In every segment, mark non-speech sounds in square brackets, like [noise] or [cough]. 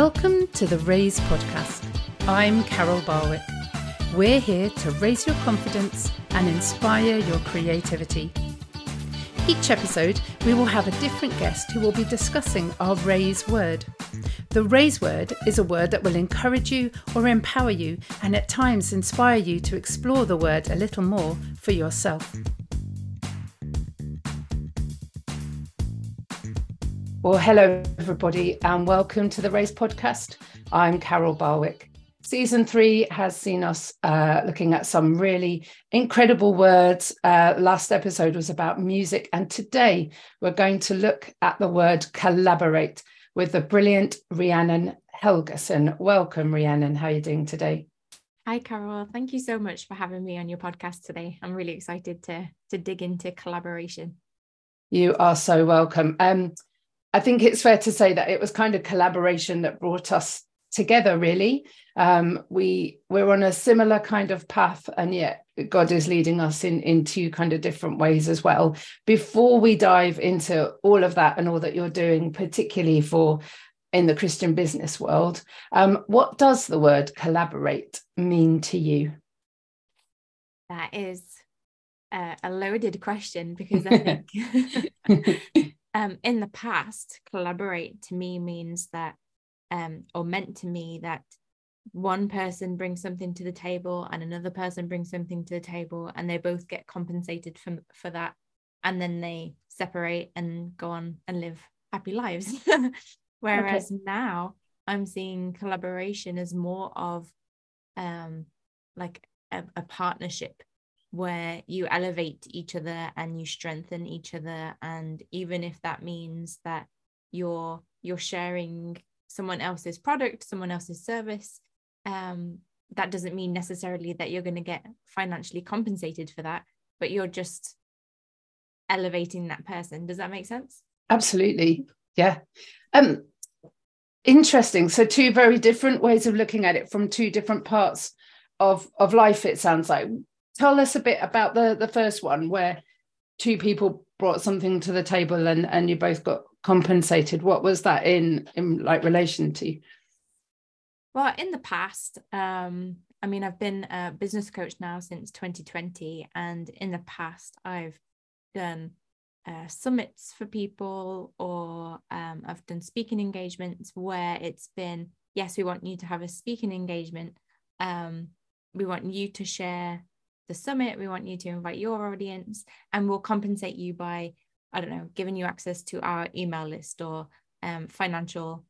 Welcome to the Raise Podcast. I'm Carol Barwick. We're here to raise your confidence and inspire your creativity. Each episode, we will have a different guest who will be discussing our Raise word. The Raise word is a word that will encourage you or empower you and at times inspire you to explore the word a little more for yourself. Well, hello, everybody, and welcome to the Raise Podcast. I'm Carol Barwick. Season three has seen us uh, looking at some really incredible words. Uh, last episode was about music, and today we're going to look at the word collaborate with the brilliant Rhiannon Helgason. Welcome, Rhiannon. How are you doing today? Hi, Carol. Thank you so much for having me on your podcast today. I'm really excited to to dig into collaboration. You are so welcome. Um, I think it's fair to say that it was kind of collaboration that brought us together really. Um, we we're on a similar kind of path and yet god is leading us in in two kind of different ways as well. Before we dive into all of that and all that you're doing particularly for in the christian business world um, what does the word collaborate mean to you? That is a, a loaded question because i think [laughs] [laughs] um, in the past, collaborate to me means that, um, or meant to me that one person brings something to the table and another person brings something to the table and they both get compensated for, for that. And then they separate and go on and live happy lives. [laughs] Whereas okay. now I'm seeing collaboration as more of um, like a, a partnership where you elevate each other and you strengthen each other. And even if that means that you're you're sharing someone else's product someone else's service um, that doesn't mean necessarily that you're going to get financially compensated for that but you're just elevating that person. Does that make sense? Absolutely. Yeah. Um interesting. So two very different ways of looking at it from two different parts of of life it sounds like tell us a bit about the the first one where two people brought something to the table and and you both got compensated. What was that in in like relation to well in the past um i mean i've been a business coach now since 2020 and in the past i've done uh, summits for people or um, i've done speaking engagements where it's been yes we want you to have a speaking engagement. Um, we want you to share the summit. We want you to invite your audience, and we'll compensate you by, I don't know, giving you access to our email list or um, financial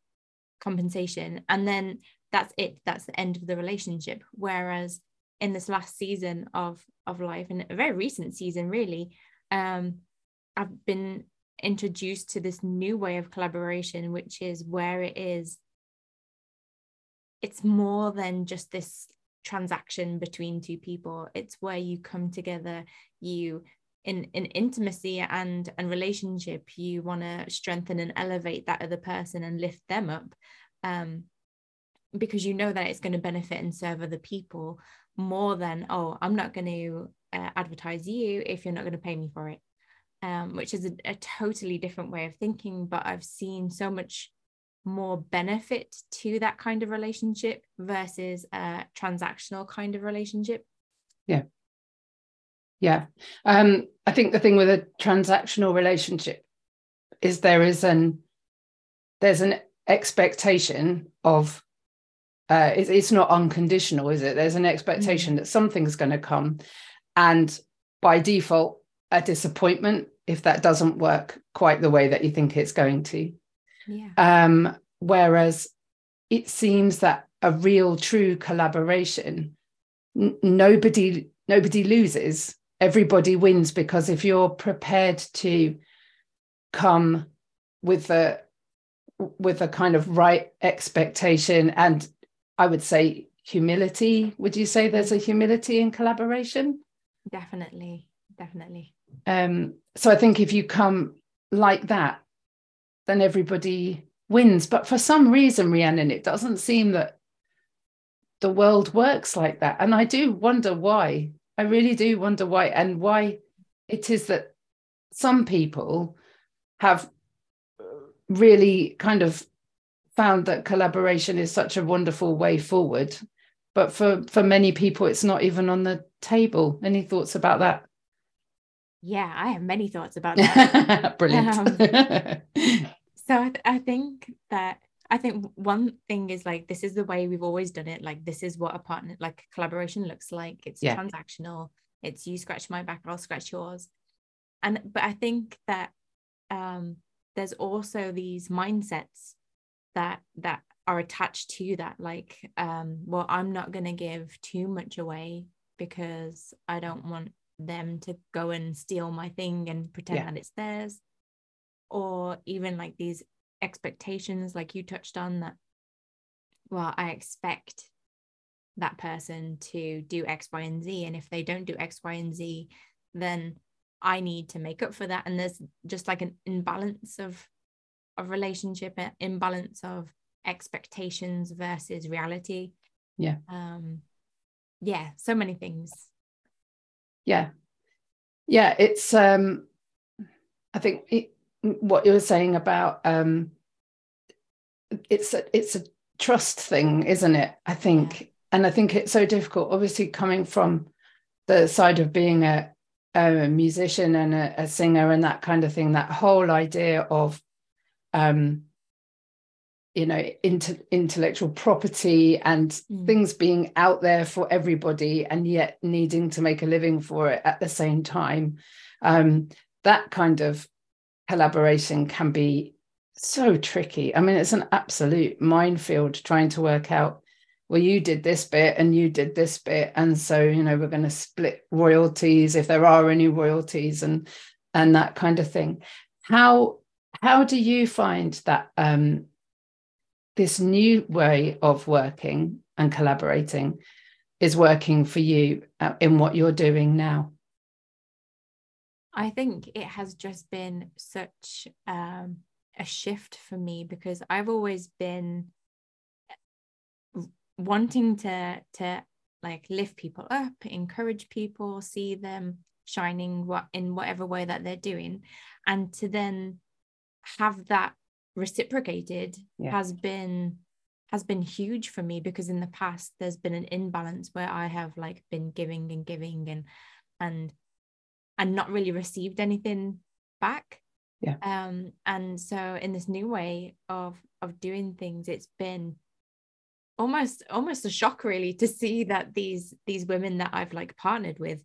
compensation. And then that's it. That's the end of the relationship. Whereas in this last season of of life, and a very recent season, really, um, I've been introduced to this new way of collaboration, which is where it is. It's more than just this transaction between two people. It's where you come together you in in intimacy and and relationship you want to strengthen and elevate that other person and lift them up um because you know that it's going to benefit and serve other people more than oh i'm not going to uh, advertise you if you're not going to pay me for it. Um, which is a, a totally different way of thinking but i've seen so much more benefit to that kind of relationship versus a transactional kind of relationship? Yeah. Yeah. Um i think the thing with a transactional relationship is there is an there's an expectation of uh it's, it's not unconditional is it? There's an expectation mm-hmm. that something's going to come and by default a disappointment if that doesn't work quite the way that you think it's going to yeah. Um, whereas it seems that a real true collaboration, n- nobody nobody loses. Everybody wins because if you're prepared to come with a with a kind of right expectation and I would say humility. Would you say there's a humility in collaboration? Definitely, definitely. Um, so I think if you come like that, then everybody wins. But for some reason, Rhiannon, it doesn't seem that the world works like that. And I do wonder why. I really do wonder why, and why it is that some people have really kind of found that collaboration is such a wonderful way forward but for for many people it's not even on the table any thoughts about that yeah i have many thoughts about [laughs] that brilliant um, [laughs] so I, th- I think that I think one thing is like this is the way we've always done it. Like this is what a partner like collaboration looks like. It's yeah. transactional. It's you scratch my back, I'll scratch yours. And but I think that um there's also these mindsets that that are attached to that like um well i'm not going to give too much away because i don't want them to go and steal my thing and pretend yeah. that it's theirs or even like these expectations like you touched on that well i expect that person to do x y and z and if they don't do x y and z then i need to make up for that. And there's just like an imbalance of of relationship an imbalance of expectations versus reality. Yeah. Um yeah so many things. Yeah. Yeah it's um i think it, what you were saying about um it's a it's a trust thing isn't it i think yeah. and i think it's so difficult obviously coming from the side of being a a musician and a, a singer and that kind of thing that whole idea of um you know into, intellectual property and mm. things being out there for everybody and yet needing to make a living for it at the same time um, that kind of collaboration can be so tricky. I mean it's an absolute minefield trying to work out well you did this bit and you did this bit. And so you know we're going to split royalties if there are any royalties and and that kind of thing. How how do you find that um, this new way of working and collaborating is working for you uh, in what you're doing now? I think it has just been such um, a shift for me because I've always been wanting to to like lift people up, encourage people, see them shining what in whatever way that they're doing, and to then have that reciprocated yeah. has been has been huge for me because in the past there's been an imbalance where I have like been giving and giving and and and not really received anything back. Yeah. Um and so in this new way of of doing things it's been almost almost a shock really to see that these these women that I've like partnered with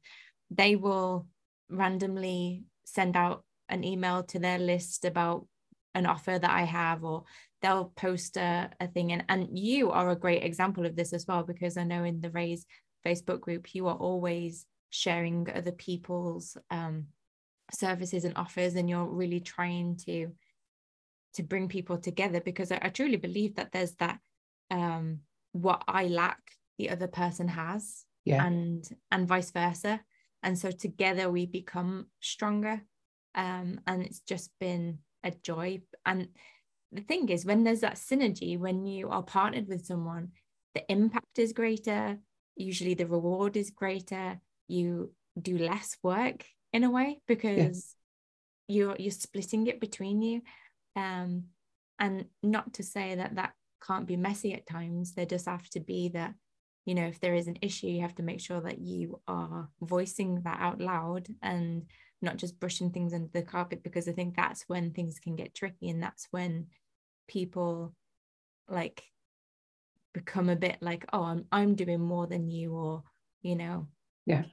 they will randomly send out an email to their list about an offer that I have, or they'll post a, a thing. And, and you are a great example of this as well, because I know in the Raise Facebook group, you are always sharing other people's um, services and offers, and you're really trying to to bring people together because I, I truly believe that there's that um, what I lack, the other person has, yeah. and and vice versa. And so together we become stronger. Um, and it's just been a joy. And the thing is, when there's that synergy, when you are partnered with someone, the impact is greater. Usually the reward is greater. You do less work in a way because yeah. you're you're splitting it between you. Um, and not to say that that can't be messy at times. There does have to be that you know if there is an issue you have to make sure that you are voicing that out loud and not just brushing things under the carpet because I think that's when things can get tricky and that's when people like become a bit like oh I'm I'm doing more than you or you know yeah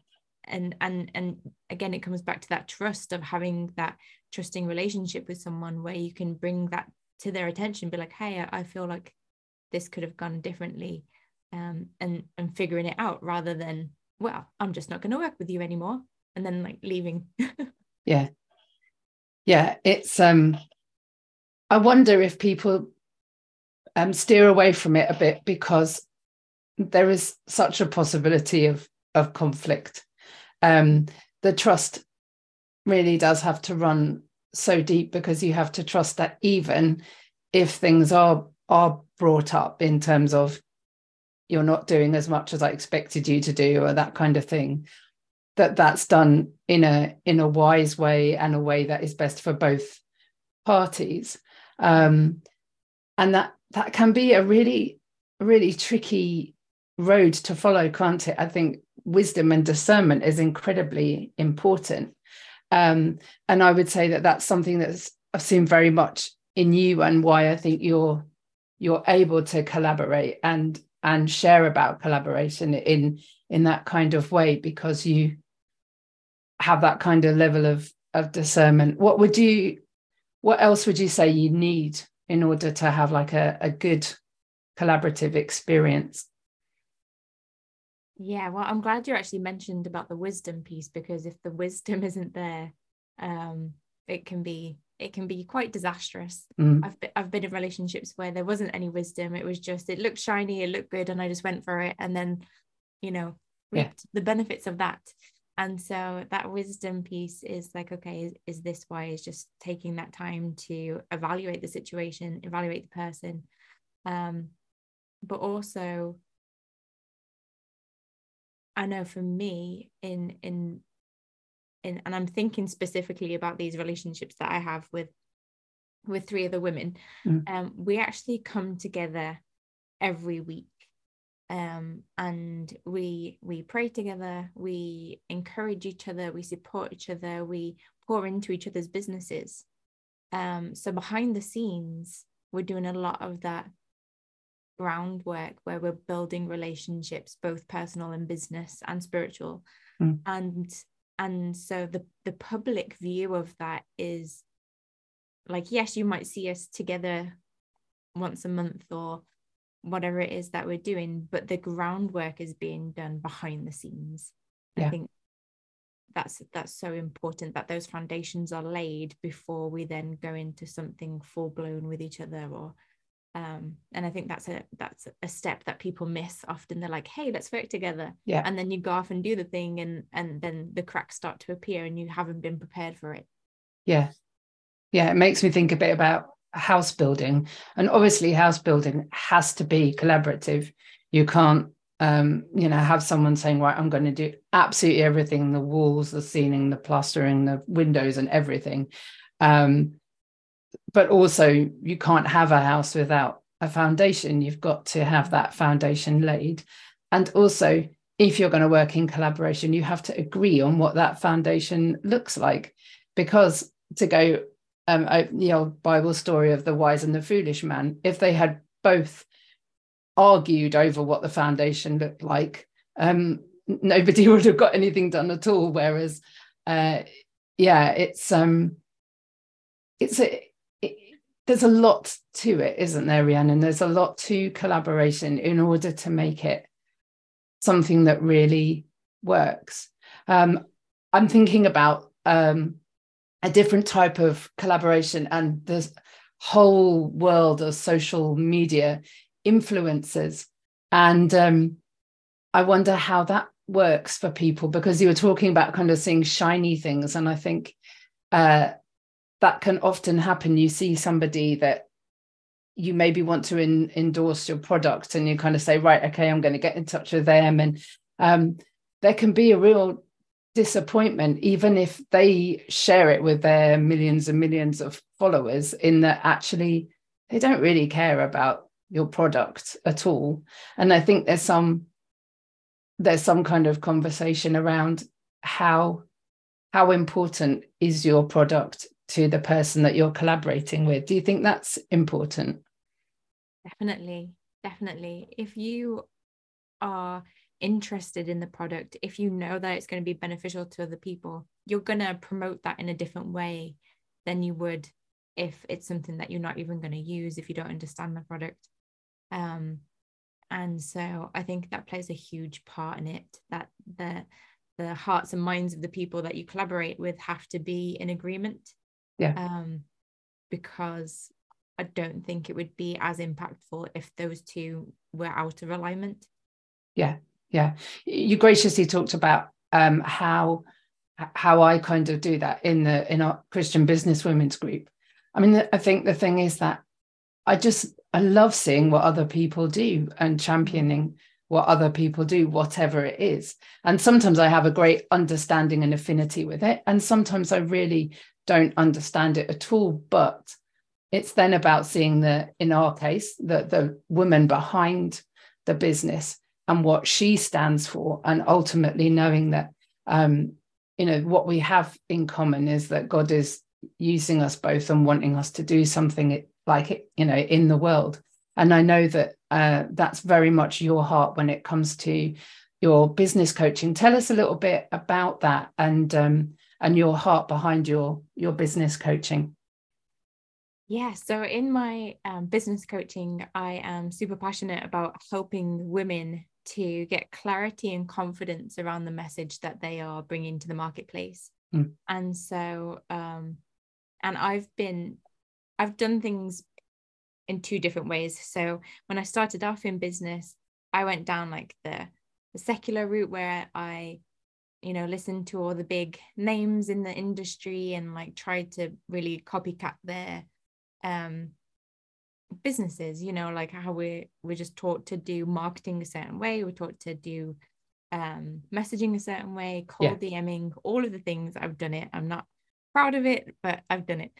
and and and again it comes back to that trust of having that trusting relationship with someone where you can bring that to their attention be like hey I, I feel like this could have gone differently um and and figuring it out rather than well I'm just not going to work with you anymore and then like leaving. [laughs] Yeah. Yeah it's um i wonder if people um steer away from it a bit because there is such a possibility of of conflict um the trust really does have to run so deep because you have to trust that even if things are are brought up in terms of you're not doing as much as I expected you to do or that kind of thing that that's done in a in a wise way and a way that is best for both parties. Um, and that that can be a really really tricky road to follow can't it? I think wisdom and discernment is incredibly important. Um, and i would say that that's something that's i've seen very much in you and why i think you're you're able to collaborate and and share about collaboration in in that kind of way because you have that kind of level of of discernment. What would you what else would you say you need in order to have like a, a good collaborative experience yeah well i'm glad you actually mentioned about the wisdom piece because if the wisdom [laughs] isn't there um it can be it can be quite disastrous mm. I've, been, I've been in relationships where there wasn't any wisdom it was just it looked shiny it looked good and i just went for it and then you know reaped yeah. the benefits of that and so that wisdom piece is like okay is, is this wise just taking that time to evaluate the situation evaluate the person um but also i know for me in in in and i'm thinking specifically about these relationships that i have with with three other women mm. um we actually come together every week um, and we we pray together we encourage each other we support each other we pour into each other's businesses um, so behind the scenes we're doing a lot of that groundwork where we're building relationships both personal and business and spiritual mm. and and so the the public view of that is like yes you might see us together once a month or whatever it is that we're doing but the groundwork is being done behind the scenes yeah. i think that's that's so important that those foundations are laid before we then go into something full blown with each other or um and i think that's a that's a step that people miss often. They're like hey let's work together. Yeah. And then you go off and do the thing and and then the cracks start to appear and you haven't been prepared for it. Yeah. Yeah it makes me think a bit about house building. And obviously house building has to be collaborative. You can't um, you know have someone saying right i'm going to do absolutely everything the walls the ceiling the plastering the windows and everything. Um, but also you can't have a house without a foundation. You've got to have that foundation laid. And also if you're going to work in collaboration you have to agree on what that foundation looks like. Because to go um, the old Bible story of the wise and the foolish man, if they had both argued over what the foundation looked like, um, nobody [laughs] would have got anything done at all. Whereas, uh, yeah, it's um, it's a there's a lot to it, isn't there, Rhiannon? There's a lot to collaboration in order to make it something that really works. Um, I'm thinking about um, a different type of collaboration and the whole world of social media influences and um, i wonder how that works for people because you were talking about kind of seeing shiny things and i think uh, that can often happen you see somebody that you maybe want to in, endorse your product and you kind of say right okay i'm going to get in touch with them and um, there can be a real disappointment, even if they share it with their millions and millions of followers, in that actually they don't really care about your product at all. And I think there's some there's some kind of conversation around how how important is your product to the person that you're collaborating with. Do you think that's important? Definitely, definitely. If you are interested in the product, if you know that it's going to be beneficial to other people, you're going to promote that in a different way than you would if it's something that you're not even going to use if you don't understand the product. Um, and so I think that plays a huge part in it that the the hearts and minds of the people that you collaborate with have to be in agreement. Yeah. Um, because I don't think it would be as impactful if those two were out of alignment. Yeah, yeah you graciously talked about um, how how I kind of do that in the in our Christian business women's group. I mean, I think the thing is that I just I love seeing what other people do and championing what other people do, whatever it is. And sometimes I have a great understanding and affinity with it, and sometimes I really don't understand it at all. But it's then about seeing the in our case the the woman behind the business and what she stands for and ultimately knowing that um you know what we have in common is that god is using us both and wanting us to do something like it you know in the world and i know that uh, that's very much your heart when it comes to your business coaching tell us a little bit about that and um, and your heart behind your your business coaching yeah, so in my um, business coaching, I am super passionate about helping women to get clarity and confidence around the message that they are bringing to the marketplace. Mm. And so, um, and I've been, I've done things in two different ways. So when I started off in business, I went down like the, the secular route where I you know listened to all the big names in the industry and like tried to really copycat their um businesses you know like how we we're just taught to do marketing a certain way we're taught to do um messaging a certain way cold yeah. DMing all of the things I've done it I'm not proud of it but I've done it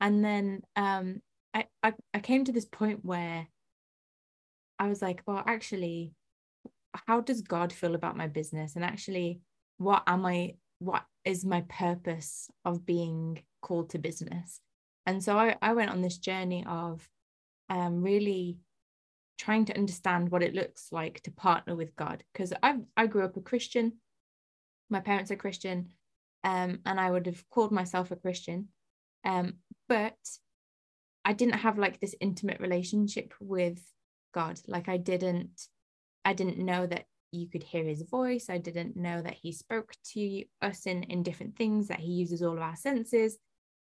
and then um I, I, I came to this point where I was like well actually how does God feel about my business? And actually what am I what is my purpose of being called to business? And so I, I went on this journey of um, really trying to understand what it looks like to partner with God. Because I I grew up a Christian, my parents are Christian, um, and I would have called myself a Christian, um, but I didn't have like this intimate relationship with God. Like I didn't, I didn't know that you could hear His voice. I didn't know that He spoke to us in in different things. That He uses all of our senses,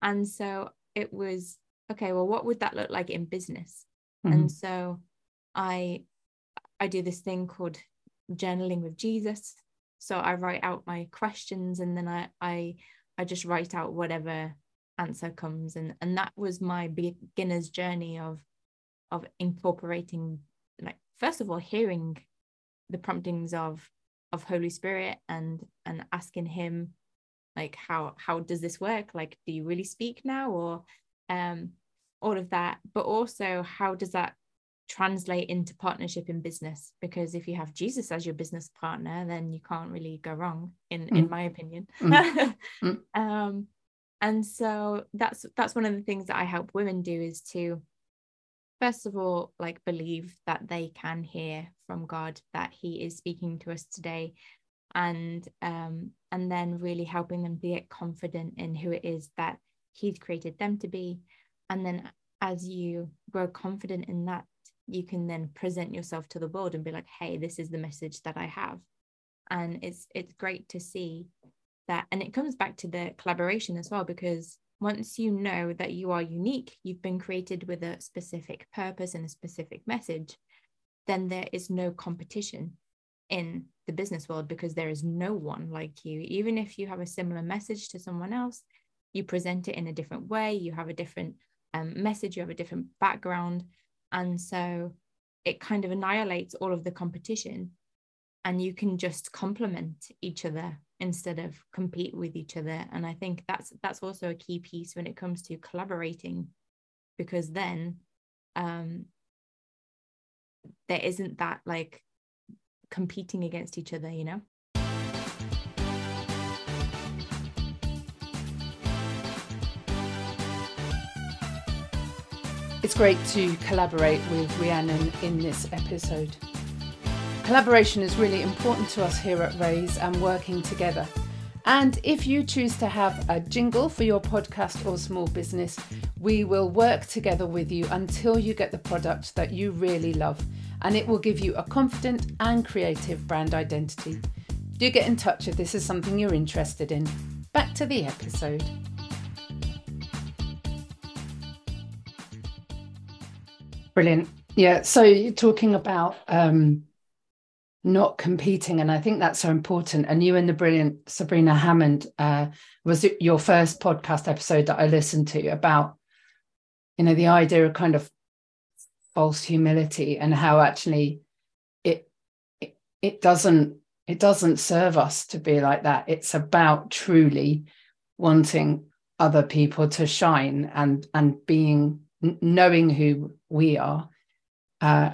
and so it was okay well what would that look like in business mm-hmm. and so i i do this thing called journaling with jesus so i write out my questions and then i i i just write out whatever answer comes and and that was my beginner's journey of of incorporating like first of all hearing the promptings of of holy spirit and and asking him like how how does this work like do you really speak now or um all of that but also how does that translate into partnership in business because if you have jesus as your business partner then you can't really go wrong in mm. in my opinion mm. [laughs] mm. um and so that's that's one of the things that i help women do is to first of all like believe that they can hear from god that he is speaking to us today and um, and then really helping them get confident in who it is that he's created them to be. And then as you grow confident in that you can then present yourself to the world and be like hey this is the message that i have. And it's it's great to see that and it comes back to the collaboration as well because once you know that you are unique you've been created with a specific purpose and a specific message then there is no competition in the business world because there is no one like you. Even if you have a similar message to someone else, you present it in a different way, you have a different um, message, you have a different background. And so it kind of annihilates all of the competition and you can just complement each other instead of compete with each other and i think that's that's also a key piece when it comes to collaborating because then um there isn't that like competing against each other, you know? It's great to collaborate with Rhiannon in this episode. Collaboration is really important to us here at Raise and working together. And if you choose to have a jingle for your podcast or small business, we will work together with you until you get the product that you really love and it will give you a confident and creative brand identity. Do get in touch if this is something you're interested in. Back to the episode. Brilliant. Yeah. So you're talking about um, not competing, and I think that's so important. And you and the brilliant Sabrina Hammond uh, was your first podcast episode that I listened to about, you know, the idea of kind of false humility and how actually it, it it doesn't it doesn't serve us to be like that it's about truly wanting other people to shine and and being knowing who we are uh,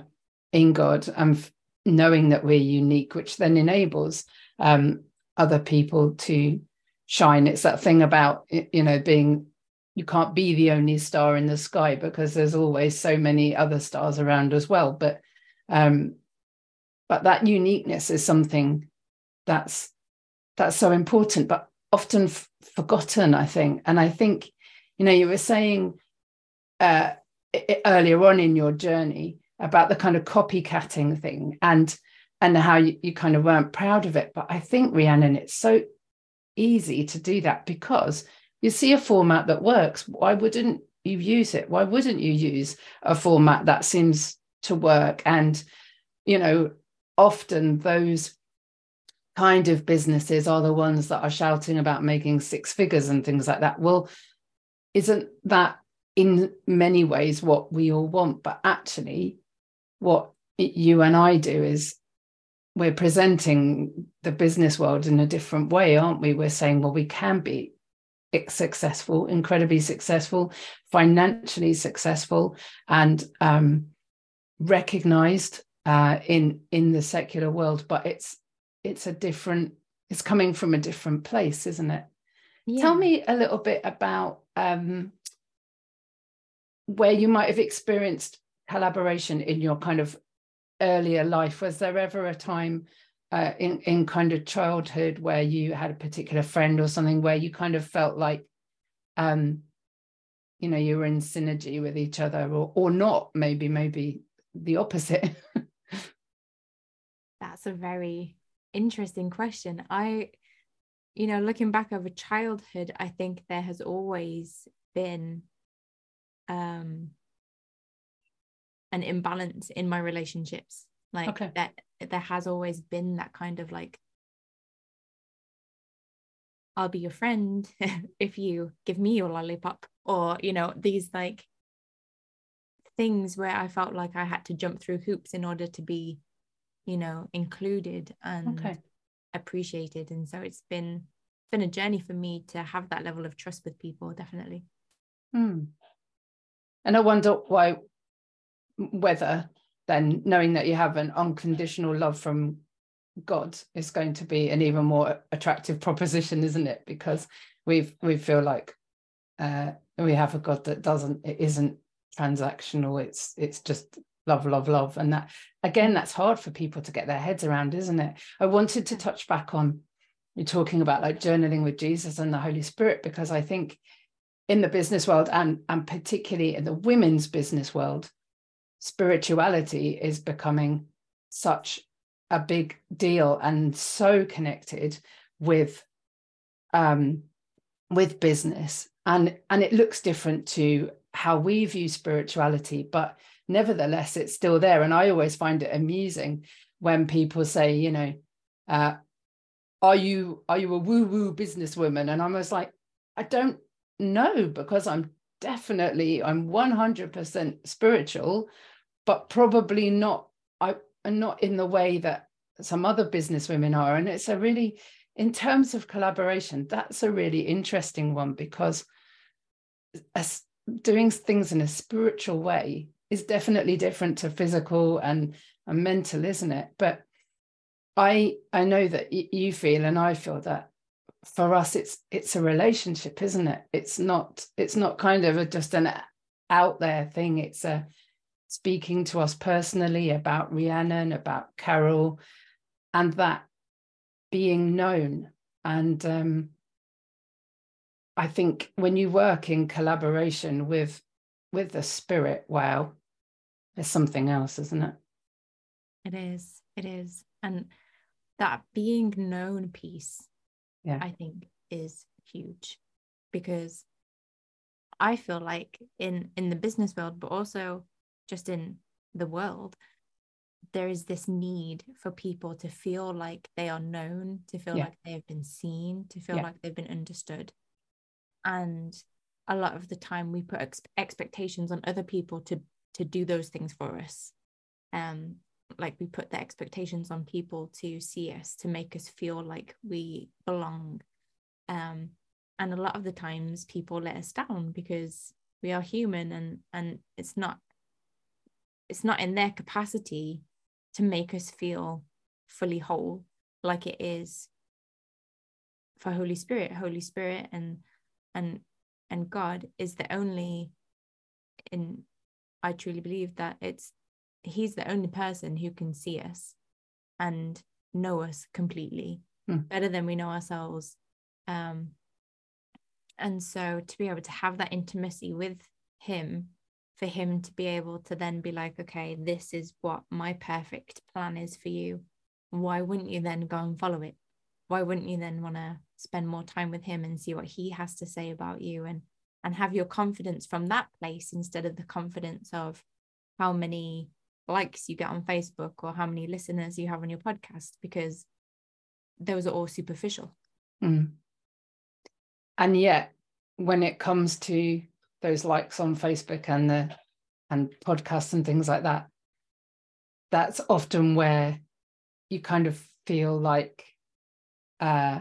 in God and knowing that we're unique, which then enables um, other people to shine. It's that thing about you know being you can't be the only star in the sky because there's always so many other stars around as well. But um, but that uniqueness is something that's that's so important, but often f- forgotten. I think, and I think you know you were saying uh, earlier on in your journey about the kind of copycatting thing and and how you, you kind of weren't proud of it. But I think Rhiannon, it's so easy to do that because you see a format that works. Why wouldn't you use it? Why wouldn't you use a format that seems to work? And, you know, often those kind of businesses are the ones that are shouting about making six figures and things like that. Well, isn't that in many ways what we all want? But actually, what you and I do is we're presenting the business world in a different way, aren't we? We're saying, well, we can be successful, incredibly successful, financially successful, and um, recognized uh, in in the secular world. But it's it's a different. It's coming from a different place, isn't it? Yeah. Tell me a little bit about um, where you might have experienced collaboration in your kind of earlier life. Was there ever a time uh, in in kind of childhood where you had a particular friend or something where you kind of felt like um you know you were in synergy with each other or or not? Maybe maybe the opposite. [laughs] That's a very interesting question. I you know looking back over childhood i think there has always been um an imbalance in my relationships like okay. that there has always been that kind of like I'll be your friend [laughs] if you give me your lollipop or you know these like things where I felt like I had to jump through hoops in order to be you know included and okay. appreciated and so it's been been a journey for me to have that level of trust with people definitely mm. and I wonder why whether then knowing that you have an unconditional love from God is going to be an even more attractive proposition, isn't it? Because we've we feel like uh, we have a God that doesn't it isn't transactional. It's it's just love, love, love, and that again that's hard for people to get their heads around, isn't it? I wanted to touch back on you talking about like journaling with Jesus and the Holy Spirit because I think in the business world and and particularly in the women's business world spirituality is becoming such a big deal and so connected with um with business. And and it looks different to how we view spirituality but nevertheless it's still there. And i always find it amusing when people say you know uh, are you are you a woo woo businesswoman? And i'm almost like i don't know because i'm definitely i'm 100% spiritual but probably not I not in the way that some other business women are. And it's a really, in terms of collaboration, that's a really interesting one because as doing things in a spiritual way is definitely different to physical and, and mental, isn't it? But I I know that y- you feel and I feel that for us it's it's a relationship, isn't it? It's not it's not kind of a, just an out there thing. It's a speaking to us personally about Rhiannon, about Carol, and that being known. And um, I think when you work in collaboration with with the spirit, wow, there's something else, isn't it? It is. It is. And that being known piece, yeah. I think, is huge because I feel like in in the business world, but also just in the world there is this need for people to feel like they are known to feel yeah. like they have been seen to feel yeah. like they've been understood and a lot of the time we put ex- expectations on other people to to do those things for us um like we put the expectations on people to see us to make us feel like we belong um and a lot of the times people let us down because we are human and and it's not it's not in their capacity to make us feel fully whole like it is for holy spirit holy spirit and and and god is the only in i truly believe that it's he's the only person who can see us and know us completely mm. better than we know ourselves um and so to be able to have that intimacy with him for him to be able to then be like okay this is what my perfect plan is for you why wouldn't you then go and follow it why wouldn't you then want to spend more time with him and see what he has to say about you and and have your confidence from that place instead of the confidence of how many likes you get on Facebook or how many listeners you have on your podcast because those are all superficial. Mm. And yet, when it comes to those likes on Facebook and the and podcasts and things like that, that's often where you kind of feel like, uh,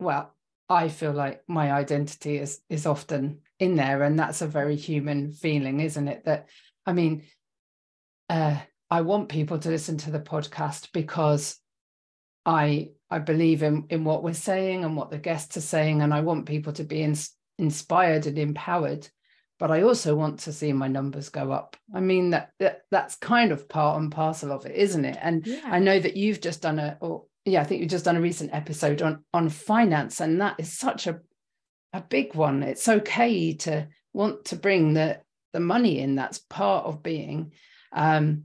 well, I feel like my identity is is often in there, and that's a very human feeling, isn't it? That I mean, uh, I want people to listen to the podcast because I I believe in in what we're saying and what the guests are saying, and I want people to be in, inspired and empowered. But I also want to see my numbers go up. I mean that, that that's kind of part and parcel of it, isn't it? And yeah. I know that you've just done a, or yeah, I think you've just done a recent episode on on finance, and that is such a a big one. It's okay to want to bring the the money in. That's part of being um,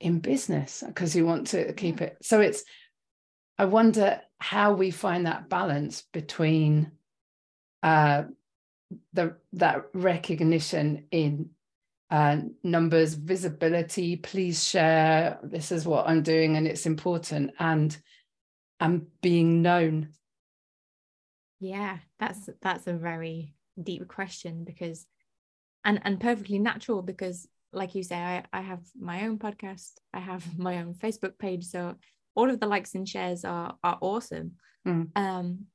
in business because you want to keep it. So it's, I wonder how we find that balance between uh, the that recognition in uh, numbers, visibility. Please share. This is what I'm doing, and it's important, and and being known. Yeah, that's that's a very deep question because, and and perfectly natural because like you say, I, I have my own podcast, I have [laughs] my own Facebook page. So all of the likes and shares are are awesome. Mm. Um,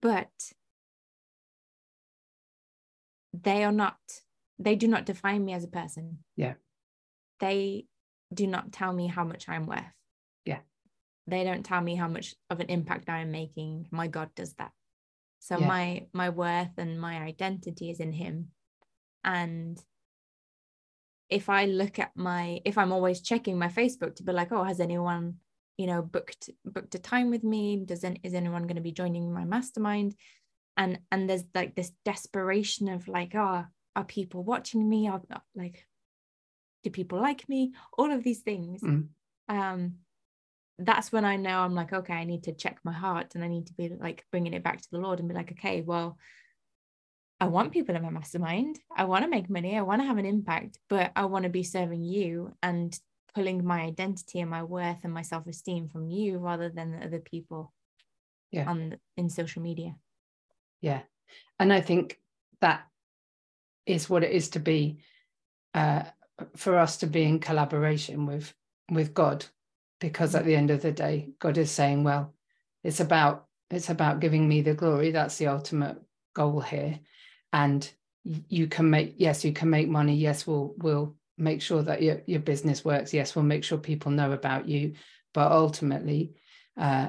but they are not, they do not define me as a person. Yeah. They do not tell me how much I'm worth. Yeah. They don't tell me how much of an impact I'm making. My God does that. So yeah. my my worth and my identity is in him. And if I look at my if I'm always checking my Facebook to be like, oh, has anyone you know booked booked a time with me? does not is anyone going to be joining my mastermind? And and there's like this desperation of like, oh, are people watching me? Are like, do people like me? All of these things. Mm. Um, that's when I know I'm like, okay, I need to check my heart and I need to be like bringing it back to the Lord and be like, okay, well, I want people in my mastermind. I want to make money. I want to have an impact, but I want to be serving you and pulling my identity and my worth and my self esteem from you rather than the other people yeah. on in social media. Yeah. And I think that is what it is to be uh, for us to be in collaboration with with God because at the end of the day God is saying well it's about it's about giving me the glory. That's the ultimate goal here. And you can make yes you can make money. Yes we'll we'll make sure that your, your business works. Yes we'll make sure people know about you. But ultimately uh,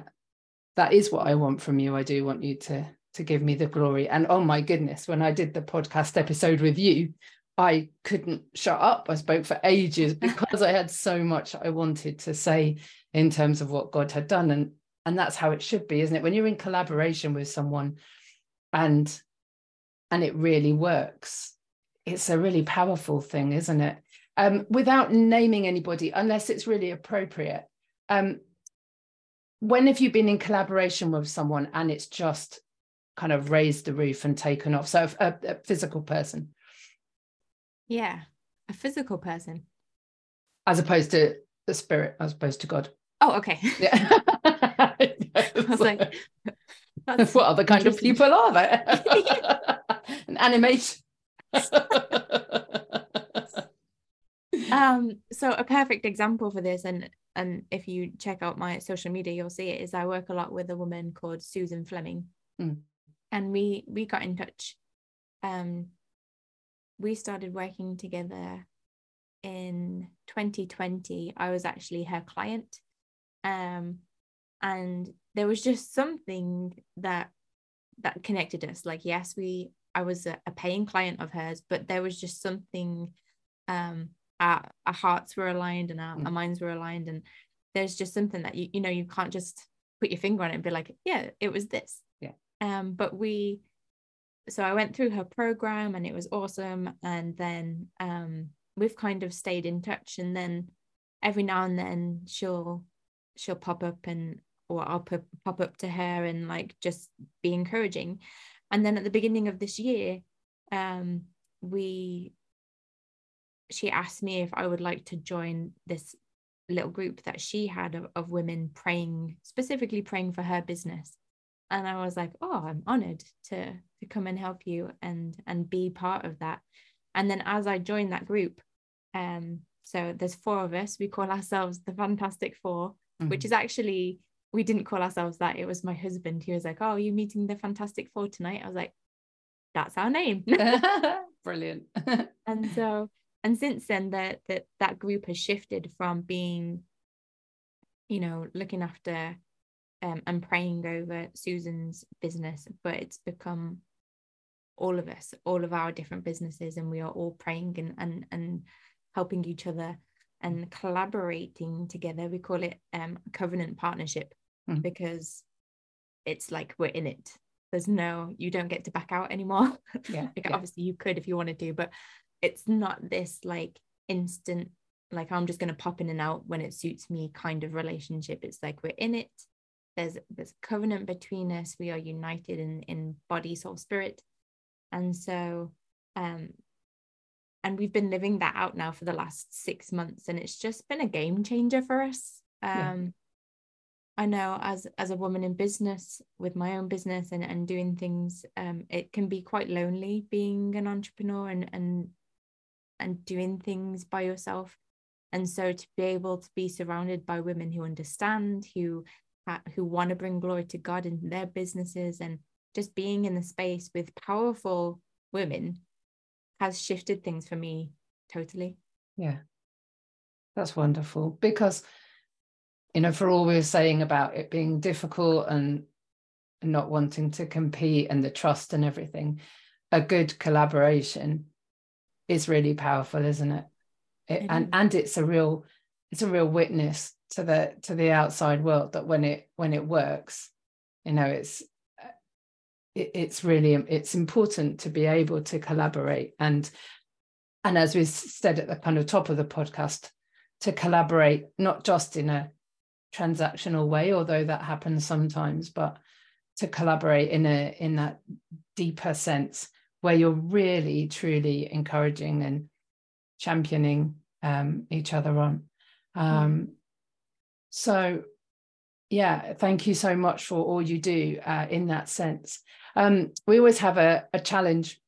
that is what i want from you. I do want you to to give me the glory and oh my goodness when i did the podcast episode with you i couldn't shut up i spoke for ages [laughs] because i had so much i wanted to say in terms of what god had done and and that's how it should be isn't it when you're in collaboration with someone and and it really works. It's a really powerful thing, isn't it? Um, without naming anybody, unless it's really appropriate. Um, when have you been in collaboration with someone and it's just kind of raised the roof and taken off? So a, a physical person. Yeah, a physical person. As opposed to the spirit, as opposed to God. Oh, okay. [laughs] Yeah. [laughs] I was like, what other kind of people are there? [laughs] an animation. um, so a perfect example for this, and and if you check out my social media, you'll see it. Is I work a lot with a woman called Susan Fleming, mm. And we we got in touch, um, we started working together in 2020. I was actually her client. Um, and there was just something that that connected us. Like, yes, we I was a, a paying client of hers, but there was just something um our, our hearts were aligned and our, mm. our minds were aligned. And there's just something that you, you know, you can't just put your finger on it and be like, yeah, it was this. Um, but we so I went through her program and it was awesome. And then um, we've kind of stayed in touch. And then every now and then she'll she'll pop up and or I'll pop, pop up to her and like just be encouraging. And then at the beginning of this year, um, we she asked me if I would like to join this little group that she had of, of women praying, specifically praying for her business and I was like, oh, I'm honored to to come and help you and and be part of that. And then as I joined that group, um, so there's four of us. We call ourselves the Fantastic 4 mm-hmm. which is actually we didn't call ourselves that. It was my husband. He was like, "Oh, are you meeting the Fantastic Four tonight?" I was like, "That's our name." [laughs] [laughs] Brilliant. and so, and since then, that that that group has shifted from being, you know, looking after um, and praying over Susan's business, but it's become all of us, all of our different businesses, and we are all praying and and, and helping each other and collaborating together. We call it um, covenant partnership mm. because it's like we're in it. There's no, you don't get to back out anymore. [laughs] Yeah, like yeah. obviously you could if you wanted to, but it's not this like instant like I'm just going to pop in and out when it suits me kind of relationship. It's like we're in it there's there's covenant between us. We are united in in body soul spirit. And so um and we've been living that out now for the last six months and it's just been a game changer for us. Um yeah. I know as as a woman in business with my own business and, and doing things um it can be quite lonely being an entrepreneur and and and doing things by yourself. And so to be able to be surrounded by women who understand who who want to bring glory to God in their businesses and just being in the space with powerful women has shifted things for me totally. Yeah. That's wonderful because you know for all we were saying about it being difficult and not wanting to compete and the trust and everything a good collaboration is really powerful isn't it, it and and it's a real it's a real witness to the to the outside world that when it when it works you know it's it, it's really it's important to be able to collaborate. And and as we said at the kind of top of the podcast to collaborate not just in a transactional way although that happens sometimes but to collaborate in a in that deeper sense where you're really truly encouraging and championing um, each other on. Um, so, yeah, thank you so much for all you do uh, in that sense. Um, we always have a, a challenge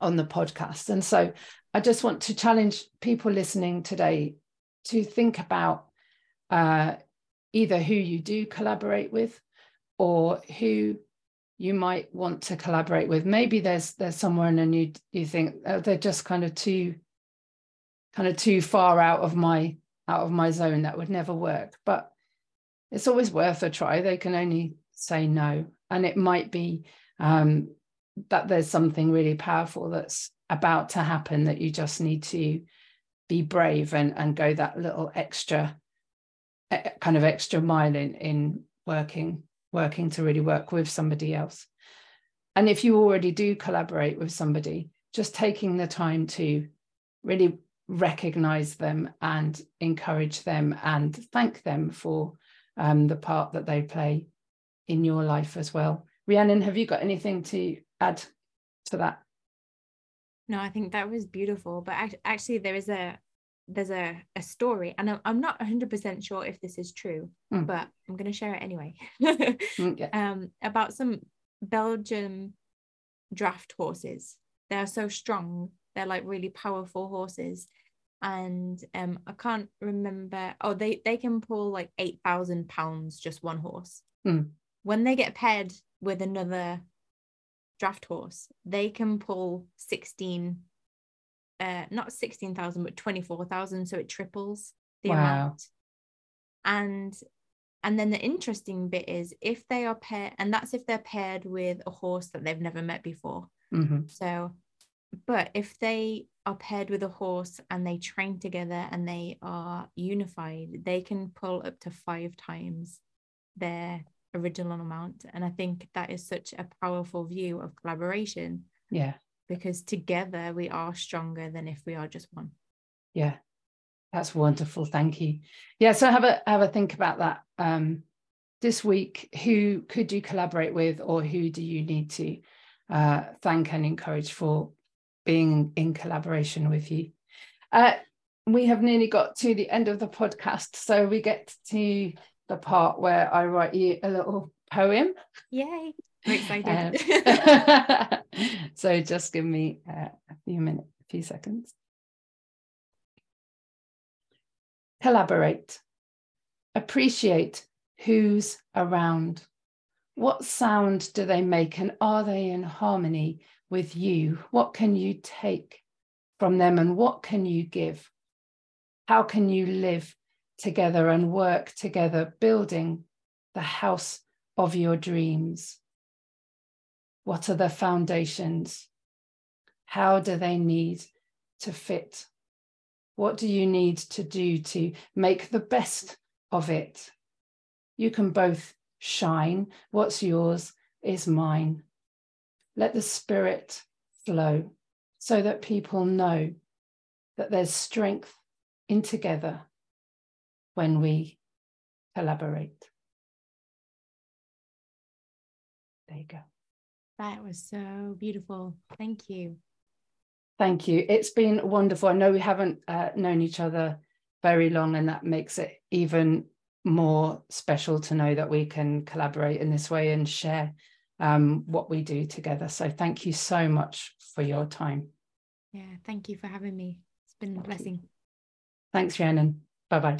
on the podcast. And so I just want to challenge people listening today to think about uh, either who you do collaborate with or who you might want to collaborate with. Maybe there's there's someone and you you think oh, they're just kind of too kind of too far out of my out of my zone that would never work. But it's always worth a try. They can only say no. And it might be um, that there's something really powerful that's about to happen that you just need to be brave and and go that little extra kind of extra mile in in working working to really work with somebody else. And if you already do collaborate with somebody just taking the time to really recognize them and encourage them and thank them for um, the part that they play in your life as well. Rhiannon, have you got anything to add to that? No, I think that was beautiful. But actually, there is a there's a, a story, and I'm not 100% sure if this is true, mm. but I'm going to share it anyway. mm, [laughs] yeah. um, about some Belgian draft horses. They're so strong. They're like really powerful horses and um I can't remember oh they they can pull like 8000 pounds just one horse mm. when they get paired with another draft horse they can pull 16 uh, not 16,000, but 24,000. So it triples the Wow. amount. And and then the interesting bit is if they are paired, and that's if they're paired with a horse that they've never met before. Mhm. So, but if they are paired with a horse and they train together and they are unified, they can pull up to five times their original amount. And I think that is such a powerful view of collaboration Yeah. because together we are stronger than if we are just one. Yeah. That's wonderful. Thank you. Yeah. So have a have a think about that. Um, this week, who could you collaborate with, or who do you need to uh, thank and encourage for being in collaboration with you? Uh, we have nearly got to the end of the podcast, so we get to the part where I write you a little poem. Yay. I'm excited. Um, [laughs] [laughs] so just give me uh, a few minutes, a few seconds. Collaborate. Appreciate who's around. What sound do they make and are they in harmony with you? What can you take from them and what can you give? How can you live together and work together, building the house of your dreams? What are the foundations? How do they need to fit? What do you need to do to make the best of it? You can both shine. What's yours is mine. Let the spirit flow so that people know that there's strength in together when we collaborate. There you go. that was so beautiful. Thank you. Thank you. It's been wonderful. I know we haven't uh, known each other very long, and that makes it even more special to know that we can collaborate in this way and share um, what we do together. So, thank you so much for your time. Yeah. Thank you for having me. It's been a blessing. Thanks, Rhiannon. Bye bye.